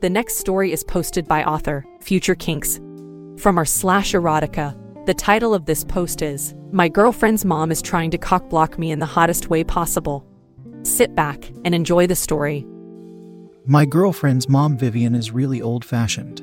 The next story is posted by author Future Kinks. From r slash erotica, the title of this post is My Girlfriend's Mom is Trying to Cockblock Me in the Hottest Way Possible. Sit back and enjoy the story. My girlfriend's mom, Vivian, is really old fashioned.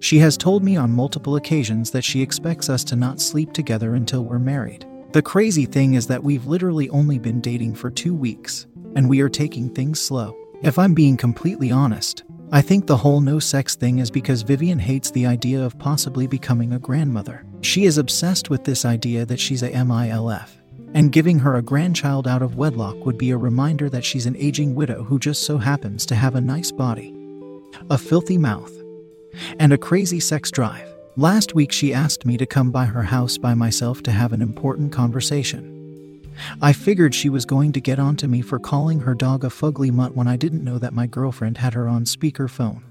She has told me on multiple occasions that she expects us to not sleep together until we're married. The crazy thing is that we've literally only been dating for two weeks, and we are taking things slow. If I'm being completely honest, I think the whole no sex thing is because Vivian hates the idea of possibly becoming a grandmother. She is obsessed with this idea that she's a MILF, and giving her a grandchild out of wedlock would be a reminder that she's an aging widow who just so happens to have a nice body, a filthy mouth, and a crazy sex drive. Last week, she asked me to come by her house by myself to have an important conversation. I figured she was going to get onto me for calling her dog a fugly mutt when I didn't know that my girlfriend had her on speakerphone.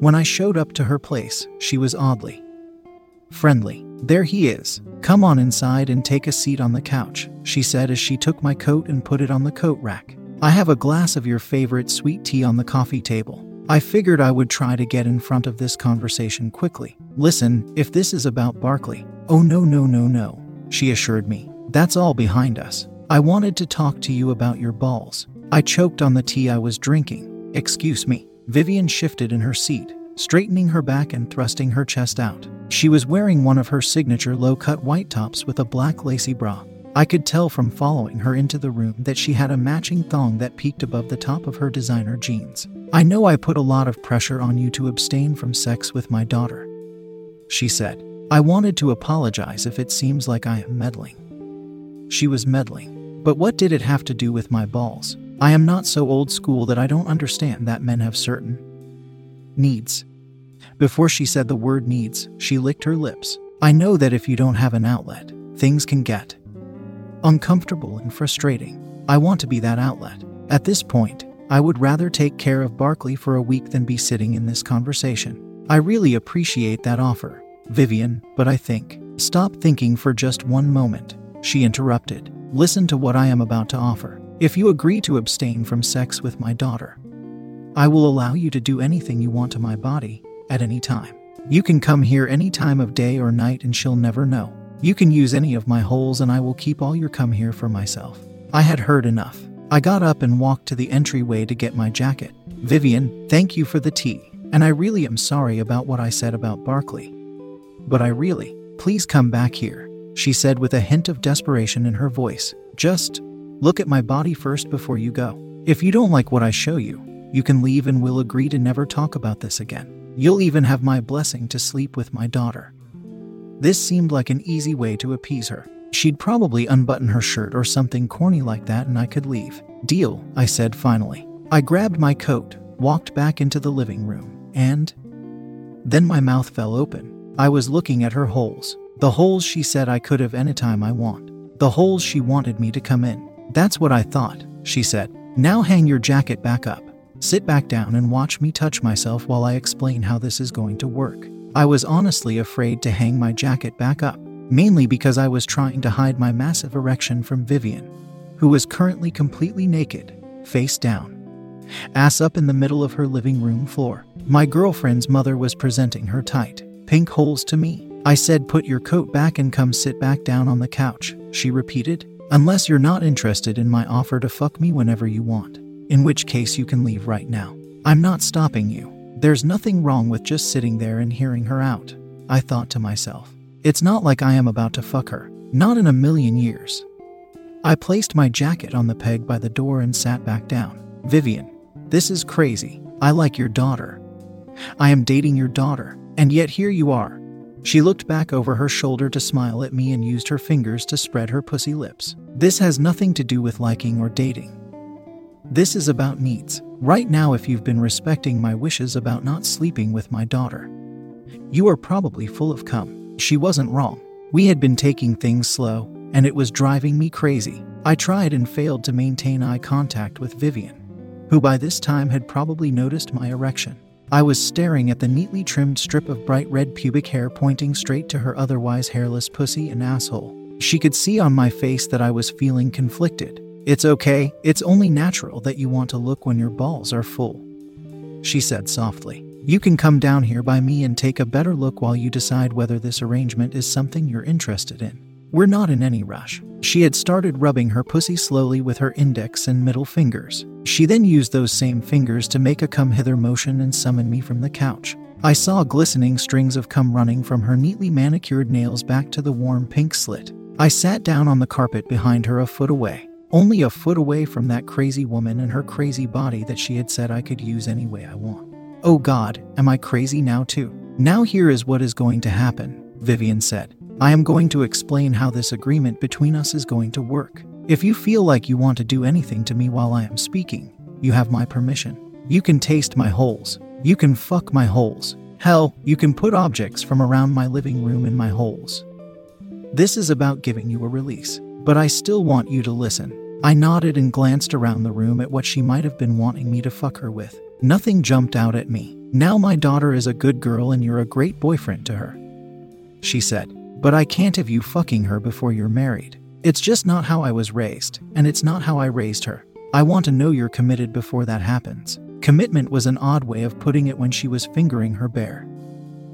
When I showed up to her place, she was oddly friendly. There he is. Come on inside and take a seat on the couch, she said as she took my coat and put it on the coat rack. I have a glass of your favorite sweet tea on the coffee table. I figured I would try to get in front of this conversation quickly. Listen, if this is about Barkley. Oh, no, no, no, no, she assured me. That's all behind us. I wanted to talk to you about your balls. I choked on the tea I was drinking. Excuse me. Vivian shifted in her seat, straightening her back and thrusting her chest out. She was wearing one of her signature low cut white tops with a black lacy bra. I could tell from following her into the room that she had a matching thong that peeked above the top of her designer jeans. I know I put a lot of pressure on you to abstain from sex with my daughter, she said. I wanted to apologize if it seems like I am meddling. She was meddling. But what did it have to do with my balls? I am not so old school that I don't understand that men have certain needs. Before she said the word needs, she licked her lips. I know that if you don't have an outlet, things can get uncomfortable and frustrating. I want to be that outlet. At this point, I would rather take care of Barkley for a week than be sitting in this conversation. I really appreciate that offer, Vivian, but I think. Stop thinking for just one moment, she interrupted. Listen to what I am about to offer. If you agree to abstain from sex with my daughter, I will allow you to do anything you want to my body at any time. You can come here any time of day or night and she'll never know. You can use any of my holes and I will keep all your come here for myself. I had heard enough. I got up and walked to the entryway to get my jacket. Vivian, thank you for the tea. And I really am sorry about what I said about Barkley. But I really, please come back here, she said with a hint of desperation in her voice. Just look at my body first before you go. If you don't like what I show you, you can leave and we'll agree to never talk about this again. You'll even have my blessing to sleep with my daughter. This seemed like an easy way to appease her. She'd probably unbutton her shirt or something corny like that and I could leave. Deal, I said finally. I grabbed my coat, walked back into the living room, and. Then my mouth fell open. I was looking at her holes. The holes she said I could have anytime I want. The holes she wanted me to come in. That's what I thought, she said. Now hang your jacket back up. Sit back down and watch me touch myself while I explain how this is going to work. I was honestly afraid to hang my jacket back up, mainly because I was trying to hide my massive erection from Vivian, who was currently completely naked, face down, ass up in the middle of her living room floor. My girlfriend's mother was presenting her tight, pink holes to me. I said, Put your coat back and come sit back down on the couch, she repeated. Unless you're not interested in my offer to fuck me whenever you want, in which case you can leave right now. I'm not stopping you. There's nothing wrong with just sitting there and hearing her out. I thought to myself. It's not like I am about to fuck her. Not in a million years. I placed my jacket on the peg by the door and sat back down. Vivian, this is crazy. I like your daughter. I am dating your daughter, and yet here you are. She looked back over her shoulder to smile at me and used her fingers to spread her pussy lips. This has nothing to do with liking or dating. This is about needs. Right now, if you've been respecting my wishes about not sleeping with my daughter, you are probably full of cum. She wasn't wrong. We had been taking things slow, and it was driving me crazy. I tried and failed to maintain eye contact with Vivian, who by this time had probably noticed my erection. I was staring at the neatly trimmed strip of bright red pubic hair pointing straight to her otherwise hairless pussy and asshole. She could see on my face that I was feeling conflicted. It's okay, it's only natural that you want to look when your balls are full. She said softly. You can come down here by me and take a better look while you decide whether this arrangement is something you're interested in. We're not in any rush. She had started rubbing her pussy slowly with her index and middle fingers. She then used those same fingers to make a come hither motion and summon me from the couch. I saw glistening strings of cum running from her neatly manicured nails back to the warm pink slit. I sat down on the carpet behind her a foot away, only a foot away from that crazy woman and her crazy body that she had said I could use any way I want. Oh God, am I crazy now too? Now here is what is going to happen, Vivian said. I am going to explain how this agreement between us is going to work. If you feel like you want to do anything to me while I am speaking, you have my permission. You can taste my holes. You can fuck my holes. Hell, you can put objects from around my living room in my holes. This is about giving you a release, but I still want you to listen. I nodded and glanced around the room at what she might have been wanting me to fuck her with. Nothing jumped out at me. Now my daughter is a good girl and you're a great boyfriend to her. She said, but I can't have you fucking her before you're married. It's just not how I was raised, and it's not how I raised her. I want to know you're committed before that happens. Commitment was an odd way of putting it when she was fingering her bear.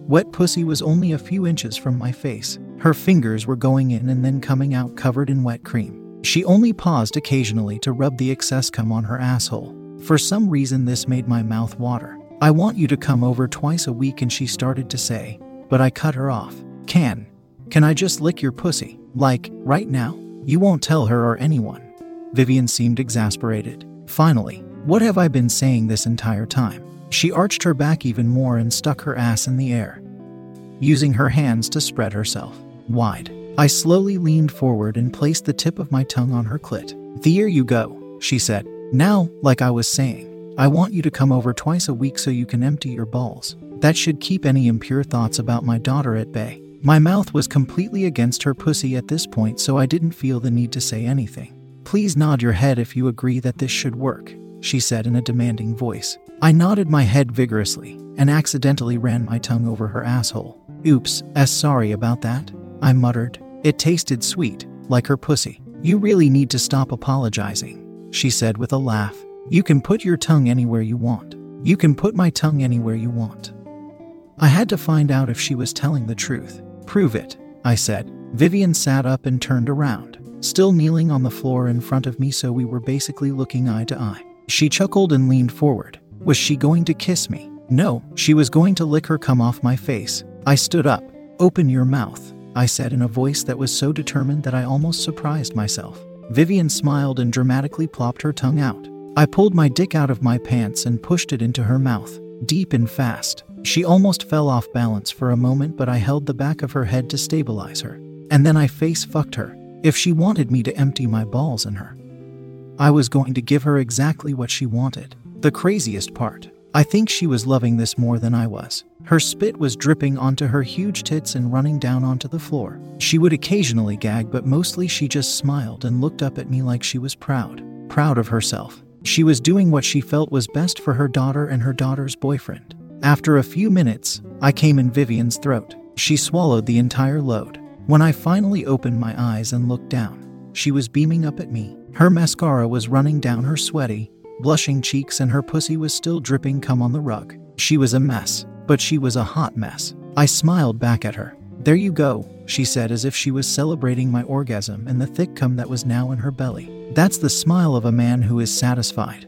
Wet pussy was only a few inches from my face. Her fingers were going in and then coming out covered in wet cream. She only paused occasionally to rub the excess cum on her asshole. For some reason, this made my mouth water. I want you to come over twice a week, and she started to say, but I cut her off. Can, can I just lick your pussy? Like, right now? You won't tell her or anyone. Vivian seemed exasperated. Finally, what have I been saying this entire time? She arched her back even more and stuck her ass in the air, using her hands to spread herself wide. I slowly leaned forward and placed the tip of my tongue on her clit. There you go, she said. Now, like I was saying, I want you to come over twice a week so you can empty your balls. That should keep any impure thoughts about my daughter at bay. My mouth was completely against her pussy at this point, so I didn't feel the need to say anything. Please nod your head if you agree that this should work, she said in a demanding voice. I nodded my head vigorously and accidentally ran my tongue over her asshole. Oops, as sorry about that, I muttered. It tasted sweet, like her pussy. You really need to stop apologizing, she said with a laugh. You can put your tongue anywhere you want. You can put my tongue anywhere you want. I had to find out if she was telling the truth. Prove it, I said. Vivian sat up and turned around, still kneeling on the floor in front of me, so we were basically looking eye to eye. She chuckled and leaned forward. Was she going to kiss me? No, she was going to lick her cum off my face. I stood up. Open your mouth, I said in a voice that was so determined that I almost surprised myself. Vivian smiled and dramatically plopped her tongue out. I pulled my dick out of my pants and pushed it into her mouth, deep and fast. She almost fell off balance for a moment, but I held the back of her head to stabilize her. And then I face fucked her. If she wanted me to empty my balls in her, I was going to give her exactly what she wanted. The craziest part, I think she was loving this more than I was. Her spit was dripping onto her huge tits and running down onto the floor. She would occasionally gag, but mostly she just smiled and looked up at me like she was proud. Proud of herself. She was doing what she felt was best for her daughter and her daughter's boyfriend. After a few minutes, I came in Vivian's throat. She swallowed the entire load. When I finally opened my eyes and looked down, she was beaming up at me. Her mascara was running down her sweaty, blushing cheeks, and her pussy was still dripping cum on the rug. She was a mess, but she was a hot mess. I smiled back at her. There you go, she said as if she was celebrating my orgasm and the thick cum that was now in her belly. That's the smile of a man who is satisfied.